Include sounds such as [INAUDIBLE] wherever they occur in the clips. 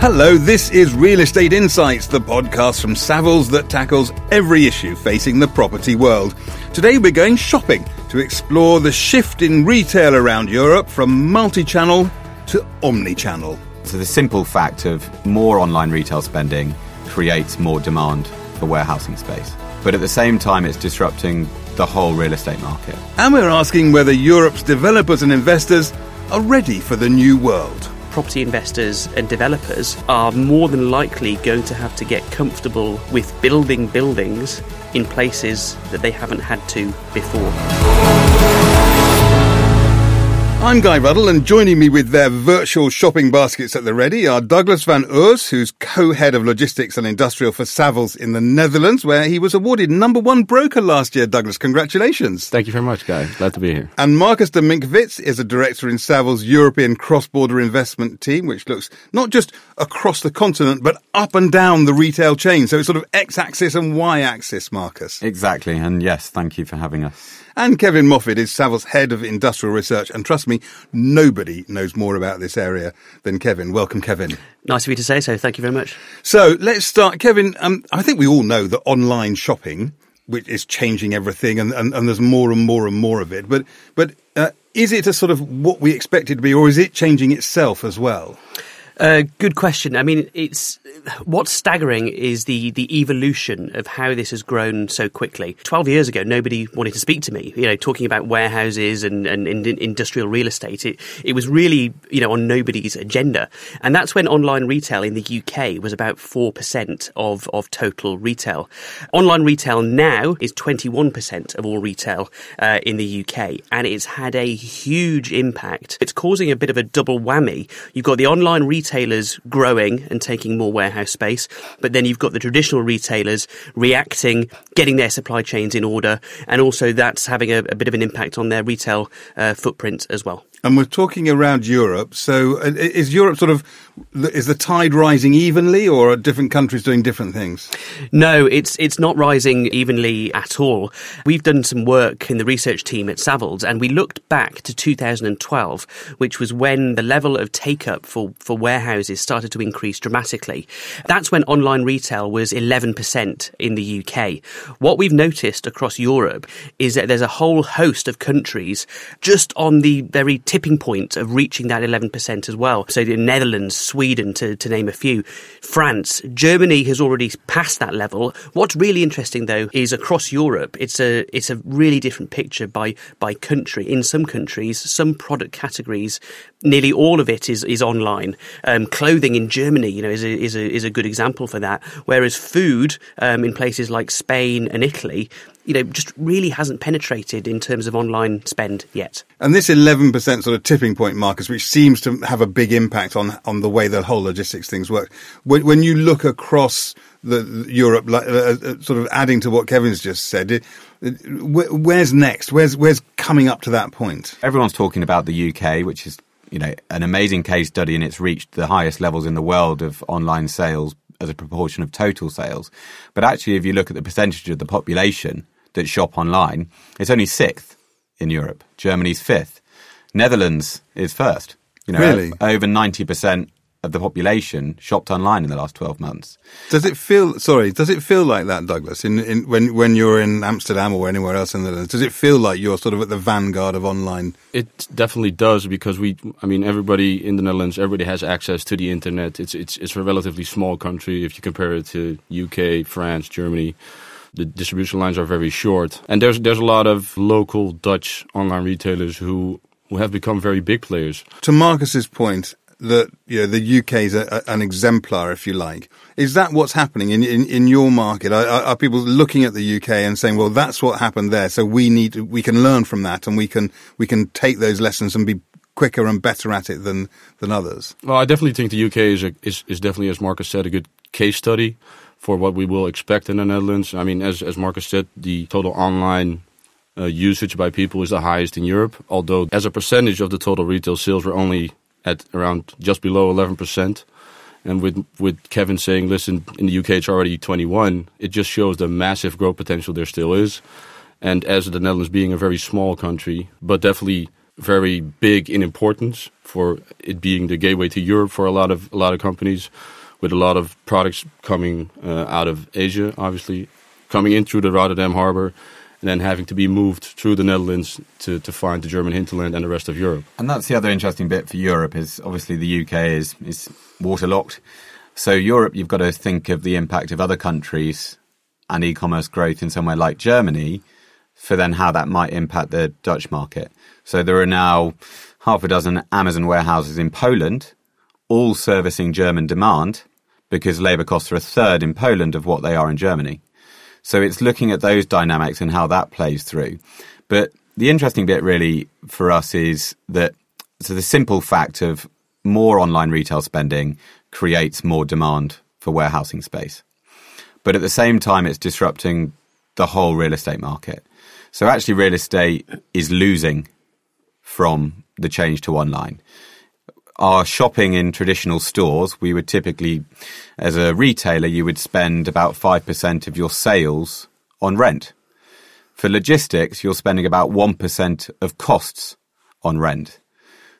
Hello, this is Real Estate Insights, the podcast from Savills that tackles every issue facing the property world. Today we're going shopping to explore the shift in retail around Europe from multi channel to omni channel. So, the simple fact of more online retail spending creates more demand for warehousing space. But at the same time, it's disrupting the whole real estate market. And we're asking whether Europe's developers and investors are ready for the new world property investors and developers are more than likely going to have to get comfortable with building buildings in places that they haven't had to before. I'm Guy Ruddle, and joining me with their virtual shopping baskets at the ready are Douglas van Oors, who's co-head of logistics and industrial for Savills in the Netherlands, where he was awarded number one broker last year. Douglas, congratulations. Thank you very much, Guy. Glad to be here. And Marcus de Minckwitz is a director in Savills' European cross-border investment team, which looks not just across the continent, but up and down the retail chain. So it's sort of x-axis and y-axis, Marcus. Exactly. And yes, thank you for having us. And Kevin Mofid is Savills Head of Industrial Research. And trust me, nobody knows more about this area than Kevin. Welcome, Kevin. Nice of you to say so. Thank you very much. So let's start. Kevin, um, I think we all know that online shopping which is changing everything and, and, and there's more and more and more of it. But, but uh, is it a sort of what we expect it to be or is it changing itself as well? Good question. I mean, it's what's staggering is the the evolution of how this has grown so quickly. Twelve years ago, nobody wanted to speak to me. You know, talking about warehouses and, and, and industrial real estate, it it was really you know on nobody's agenda. And that's when online retail in the UK was about four percent of of total retail. Online retail now is twenty one percent of all retail uh, in the UK, and it's had a huge impact. It's causing a bit of a double whammy. You've got the online retail retailers growing and taking more warehouse space, but then you've got the traditional retailers reacting, getting their supply chains in order, and also that's having a, a bit of an impact on their retail uh, footprint as well. And we're talking around Europe. So uh, is Europe sort of, is the tide rising evenly or are different countries doing different things? No, it's, it's not rising evenly at all. We've done some work in the research team at Savills and we looked back to 2012, which was when the level of take up for, for warehouses started to increase dramatically. That's when online retail was 11% in the UK. What we've noticed across Europe is that there's a whole host of countries just on the very tipping point of reaching that 11% as well. So the Netherlands, Sweden, to, to name a few, France, Germany has already passed that level. What's really interesting though is across Europe, it's a, it's a really different picture by, by country. In some countries, some product categories, nearly all of it is, is online. Um, clothing in Germany, you know, is a, is a, is a good example for that. Whereas food, um, in places like Spain and Italy, you know, just really hasn't penetrated in terms of online spend yet. And this 11% sort of tipping point, Marcus, which seems to have a big impact on, on the way the whole logistics things work. When, when you look across the Europe, uh, uh, sort of adding to what Kevin's just said, it, where's next? Where's, where's coming up to that point? Everyone's talking about the UK, which is you know an amazing case study and it's reached the highest levels in the world of online sales as a proportion of total sales. But actually, if you look at the percentage of the population that shop online, it's only sixth in Europe. Germany's fifth. Netherlands is first. You know, really? over ninety percent of the population shopped online in the last 12 months. Does it feel, sorry, does it feel like that, Douglas, in, in, when, when you're in Amsterdam or anywhere else in the Netherlands? Does it feel like you're sort of at the vanguard of online? It definitely does because we, I mean, everybody in the Netherlands, everybody has access to the internet. It's, it's, it's a relatively small country if you compare it to UK, France, Germany the distribution lines are very short. And there's there's a lot of local Dutch online retailers who who have become very big players. To Marcus's point, that you know, the UK is a, an exemplar, if you like. Is that what's happening in, in, in your market? Are, are, people looking at the UK and saying, "Well, that's what happened there, so we need to, we can learn from that, and we can we can take those lessons and be quicker and better at it than than others"? Well, I definitely think the UK is a, is, is definitely, as Marcus said, a good case study for what we will expect in the Netherlands. I mean, as as Marcus said, the total online uh, usage by people is the highest in Europe. Although, as a percentage of the total retail sales, we're only at around just below 11%. And with with Kevin saying, listen, in the UK it's already 21, it just shows the massive growth potential there still is. And as the Netherlands being a very small country, but definitely very big in importance for it being the gateway to Europe for a lot of a lot of companies, with a lot of products coming uh, out of Asia, obviously coming in through the Rotterdam harbor and then having to be moved through the Netherlands to, to find the German hinterland and the rest of Europe. And that's the other interesting bit for Europe is obviously the UK is is waterlocked. So Europe, you've got to think of the impact of other countries and e-commerce growth in somewhere like Germany, for then how that might impact the Dutch market. So there are now half a dozen Amazon warehouses in Poland, all servicing German demand because labour costs are a third in Poland of what they are in Germany. So it's looking at those dynamics and how that plays through. But the interesting bit really for us is that so the simple fact of more online retail spending creates more demand for warehousing space. But at the same time, it's disrupting the whole real estate market. So actually, real estate is losing from the change to online. Our shopping in traditional stores, we would typically, as a retailer, you would spend about 5% of your sales on rent. For logistics, you're spending about 1% of costs on rent.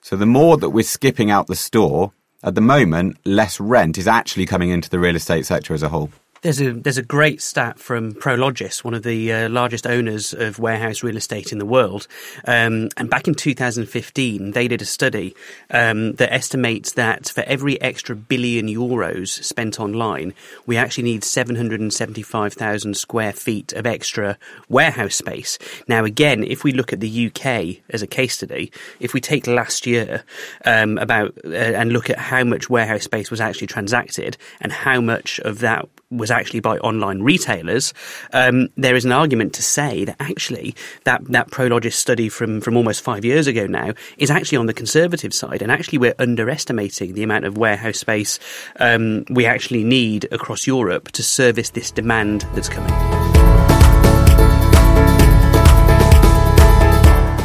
So the more that we're skipping out the store, at the moment, less rent is actually coming into the real estate sector as a whole. There's a there's a great stat from Prologis, one of the uh, largest owners of warehouse real estate in the world, um, and back in 2015 they did a study um, that estimates that for every extra billion euros spent online, we actually need 775,000 square feet of extra warehouse space. Now, again, if we look at the UK as a case study, if we take last year um, about uh, and look at how much warehouse space was actually transacted and how much of that was actually by online retailers, um, there is an argument to say that actually that, that Prologis study from, from almost five years ago now is actually on the conservative side. And actually, we're underestimating the amount of warehouse space um, we actually need across Europe to service this demand that's coming.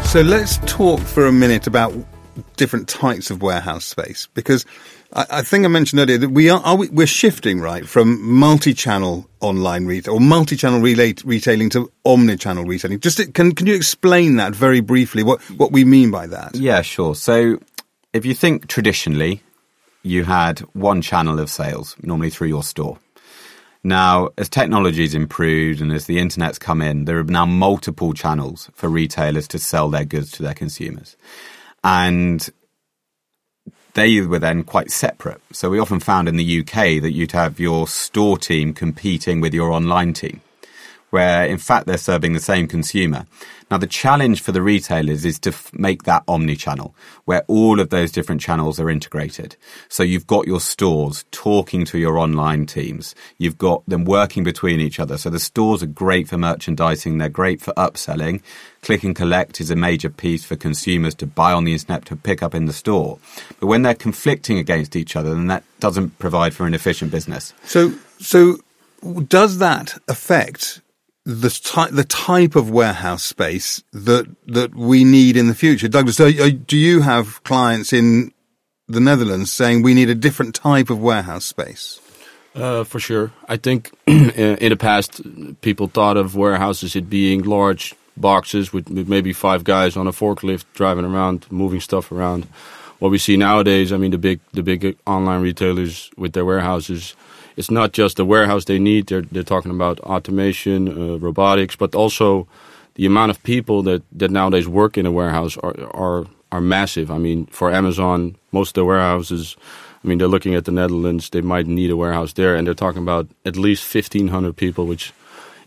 So let's talk for a minute about different types of warehouse space because I, I think I mentioned earlier that we are, are we, we're shifting right from multi-channel online retail or multi-channel retailing to omni-channel retailing. Just can can you explain that very briefly? What what we mean by that? Yeah, sure. So if you think traditionally, you had one channel of sales, normally through your store. Now, as technology's improved and as the internet's come in, there are now multiple channels for retailers to sell their goods to their consumers. And they were then quite separate. So we often found in the UK that you'd have your store team competing with your online team, where in fact they're serving the same consumer. Now the challenge for the retailers is to f- make that omni-channel, where all of those different channels are integrated. So you've got your stores talking to your online teams. You've got them working between each other. So the stores are great for merchandising. They're great for upselling. Click and collect is a major piece for consumers to buy on the internet to pick up in the store. But when they're conflicting against each other, then that doesn't provide for an efficient business. So so does that affect the type the type of warehouse space that that we need in the future, Douglas? Do you have clients in the Netherlands saying we need a different type of warehouse space? Uh, for sure. I think [CLEARS THROAT] in the past, people thought of warehouses as being large boxes with, with maybe five guys on a forklift driving around, moving stuff around. What we see nowadays, I mean, the big the big online retailers with their warehouses, it's not just the warehouse they need. They're they're talking about automation, uh, robotics, but also the amount of people that, that nowadays work in a warehouse are are are massive. I mean, for Amazon, most of the warehouses. I mean, they're looking at the Netherlands. They might need a warehouse there, and they're talking about at least fifteen hundred people, which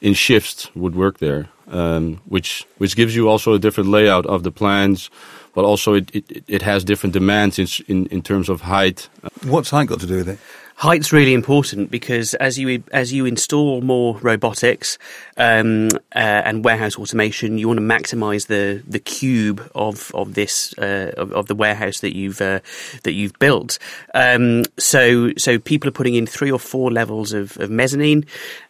in shifts would work there, um, which which gives you also a different layout of the plans, but also it, it, it has different demands in, in in terms of height. What's height got to do with it? Height's really important because as you as you install more robotics um, uh, and warehouse automation, you want to maximise the the cube of of this uh, of, of, the warehouse that you've uh, that you've built. Um, so so people are putting in three or four levels of, of mezzanine.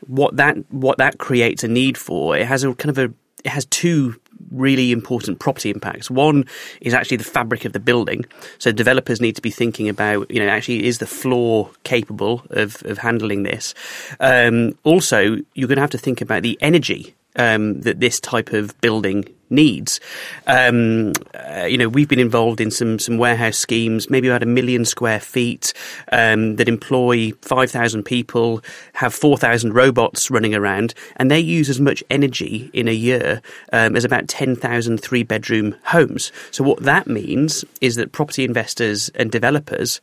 What that what that creates a need for it has a kind of a it has two really important property impacts. One is actually the fabric of the building. So developers need to be thinking about, you know, actually is the floor capable of, of handling this? Um, also, you're going to have to think about the energy um, that this type of building needs. Um, uh, you know, we've been involved in some some warehouse schemes, maybe about a million square feet, um, that employ five thousand people, have four thousand robots running around, and they use as much energy in a year um, as about 10,000 three bedroom homes. So what that means is that property investors and developers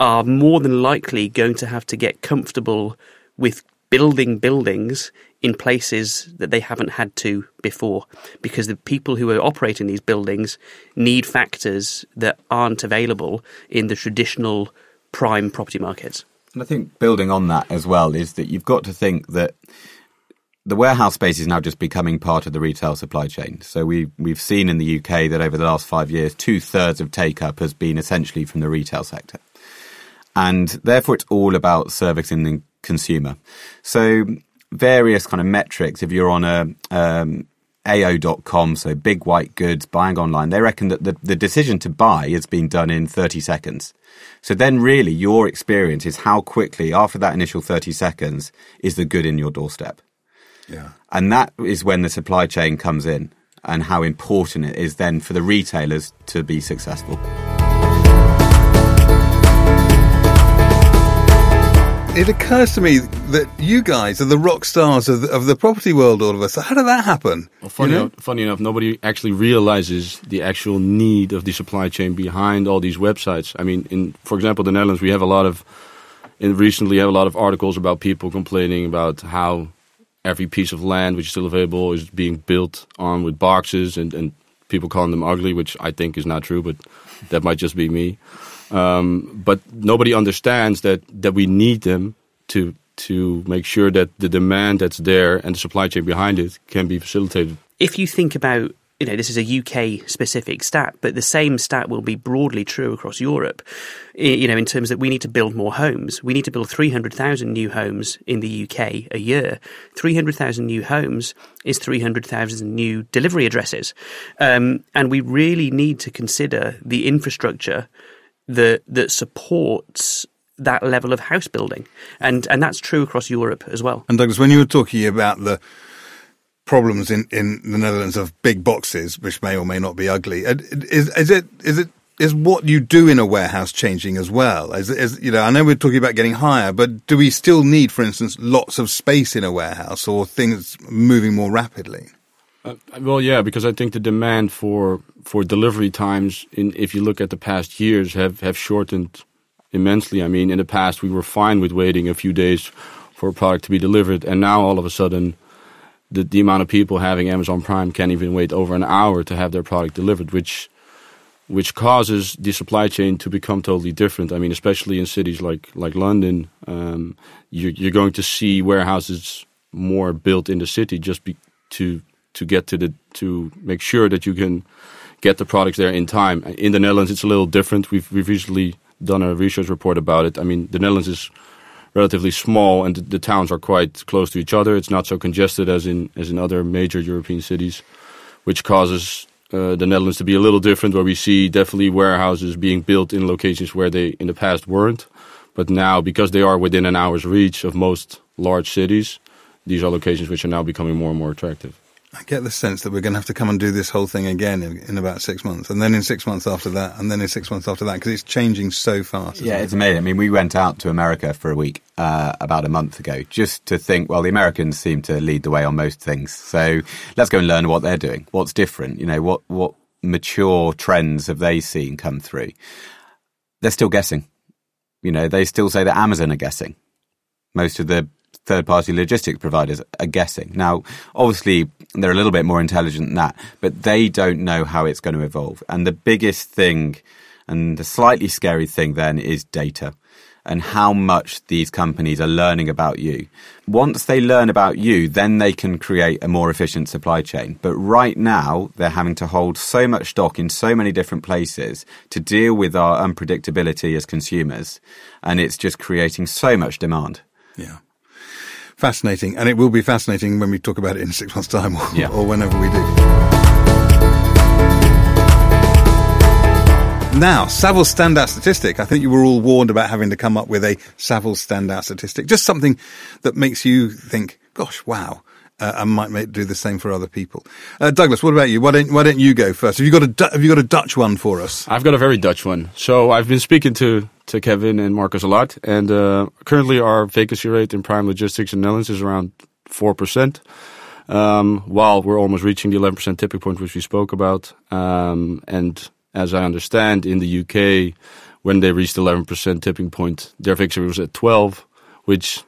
are more than likely going to have to get comfortable with building buildings in places that they haven't had to before because the people who are operating these buildings need factors that aren't available in the traditional prime property markets. And I think building on that as well is that you've got to think that the warehouse space is now just becoming part of the retail supply chain. So we we've seen in the UK that over the last five years, two thirds of take up has been essentially from the retail sector, and therefore it's all about servicing consumer. So various kind of metrics. If you're on a um, AO.com, so big white goods buying online, they reckon that the, the decision to buy has been done in 30 seconds. So then, really, your experience is how quickly, after that initial 30 seconds, is the good in your doorstep. Yeah. And that is when the supply chain comes in and how important it is then for the retailers to be successful. It occurs to me that you guys are the rock stars of the, of the property world all of us. How did that happen? Well, funny, You know? enough, funny enough, nobody actually realizes the actual need of the supply chain behind all these websites. I mean, in for example, the Netherlands, we have a lot of, and recently have a lot of articles about people complaining about how every piece of land which is still available is being built on with boxes, and, and people calling them ugly, which I think is not true, but that might just be me. Um, but nobody understands that that we need them to to make sure that the demand that's there and the supply chain behind it can be facilitated. if you think about you know this is a UK specific stat, but the same stat will be broadly true across Europe. You know, in terms that we need to build more homes. We need to build three hundred thousand new homes in the UK a year. Three hundred thousand new homes is three hundred thousand new delivery addresses, um, and we really need to consider the infrastructure that that supports that level of house building, and and that's true across Europe as well. And Douglas, when you were talking about the problems in, in the Netherlands of big boxes, which may or may not be ugly, is, is it is it is what you do in a warehouse changing as well? Is, is you know, I know we're talking about getting higher, but do we still need, for instance, lots of space in a warehouse or things moving more rapidly? Uh, well, yeah, because I think the demand for for delivery times, in if you look at the past years, have have shortened immensely. I mean, in the past we were fine with waiting a few days for a product to be delivered, and now all of a sudden, the the amount of people having Amazon Prime can't even wait over an hour to have their product delivered, which which causes the supply chain to become totally different. I mean, especially in cities like like London, um, you're, you're going to see warehouses more built in the city just be, to to get to the to make sure that you can get the products there in time. In the Netherlands, it's a little different. We've we've recently done a research report about it. I mean, the Netherlands is relatively small, and the, towns are quite close to each other. It's not so congested as in as in other major European cities, which causes uh, the Netherlands to be a little different. Where we see definitely warehouses being built in locations where they in the past weren't, but now because they are within an hour's reach of most large cities, these are locations which are now becoming more and more attractive. I get the sense that we're going to have to come and do this whole thing again in, in about six months, and then in six months after that, and then in six months after that, because it's changing so fast. Yeah, it? it's amazing. I mean, we went out to America for a week uh, about a month ago just to think, well, the Americans seem to lead the way on most things. So let's go and learn what they're doing. What's different? You know, what, what mature trends have they seen come through? They're still guessing. You know, they still say that Amazon are guessing. Most of the third party logistics providers are guessing. Now, obviously, they're a little bit more intelligent than that, but they don't know how it's going to evolve. And the biggest thing and the slightly scary thing then is data and how much these companies are learning about you. Once they learn about you, then they can create a more efficient supply chain. But right now, they're having to hold so much stock in so many different places to deal with our unpredictability as consumers. And it's just creating so much demand. Yeah. Fascinating. And it will be fascinating when we talk about it in six months' time or, Yeah. or whenever we do. Now, Savills standout statistic. I think you were all warned about having to come up with a Savills standout statistic. Just something that makes you think, gosh, wow. uh, and might make, do the same for other people. Uh, Douglas, what about you? Why don't Why don't you go first? Have you got a Have you got a Dutch one for us? I've got a very Dutch one. So I've been speaking to, to Kevin and Marcus a lot, and uh, currently our vacancy rate in prime logistics in Netherlands is around four percent. Um, while we're almost reaching the 11% tipping point, which we spoke about. Um, and as I understand, in the UK, when they reached 11% tipping point, their vacancy rate was at 12, which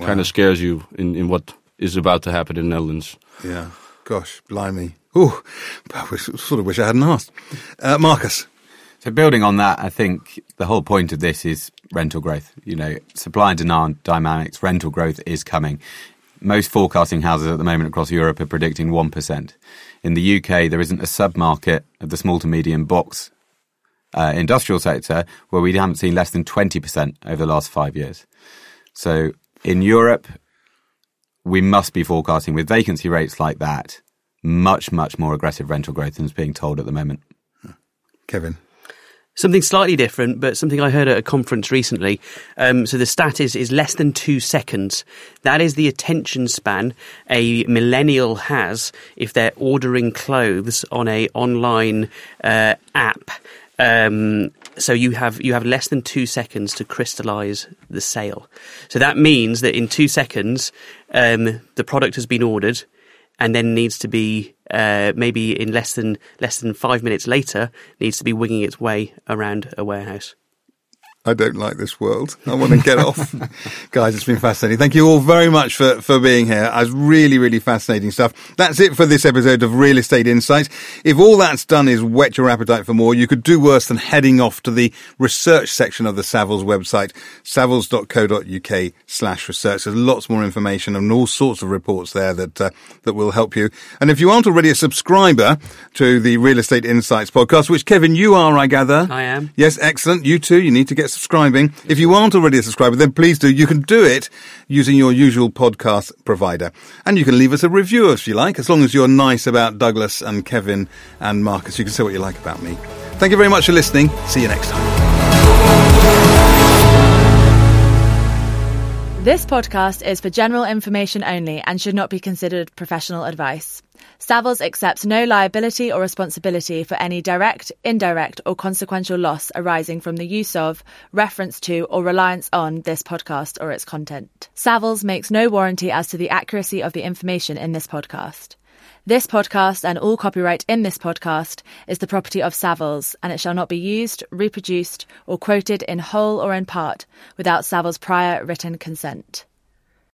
kind of scares you in, in what is about to happen in the Netherlands. Yeah. Gosh, blimey. Ooh, I wish, sort of wish I hadn't asked. Uh, Marcus. So building on that, I think the whole point of this is rental growth. You know, supply and demand dynamics, rental growth is coming. Most forecasting houses at the moment across Europe are predicting 1%. In the UK, there isn't a sub-market of the small to medium box uh, industrial sector where we haven't seen less than 20% over the last five years. So in Europe, we must be forecasting with vacancy rates like that much, much more aggressive rental growth than is being told at the moment. Kevin. Something slightly different, but something I heard at a conference recently. Um, so the stat is, is less than two seconds. That is the attention span a millennial has if they're ordering clothes on a online uh, app. Um, so you have you have less than two seconds to crystallize the sale. So that means that in two seconds, um, the product has been ordered, and then needs to be uh, maybe in less than less than five minutes later needs to be winging its way around a warehouse. I don't like this world. I want to get off. [LAUGHS] Guys, it's been fascinating. Thank you all very much for, for being here. It's really, really fascinating stuff. That's it for this episode of Real Estate Insights. If all that's done is whet your appetite for more, you could do worse than heading off to the research section of the Savills website, savills.co.uk slash research. There's lots more information and all sorts of reports there that, uh, that will help you. And if you aren't already a subscriber to the Real Estate Insights podcast, which Kevin, you are, I gather. I am. Yes, excellent. You too. You need to get subscribing. If you aren't already a subscriber, then please do. You can do it using your usual podcast provider. And you can leave us a review if you like, as long as you're nice about Douglas and Kevin and Marcus. You can say what you like about me. Thank you very much for listening. See you next time. This podcast is for general information only and should not be considered professional advice. Savills accepts no liability or responsibility for any direct, indirect, or consequential loss arising from the use of, reference to, or reliance on this podcast or its content. Savills makes no warranty as to the accuracy of the information in this podcast. This podcast and all copyright in this podcast is the property of Savills, and it shall not be used, reproduced, or quoted in whole or in part without Savills' prior written consent.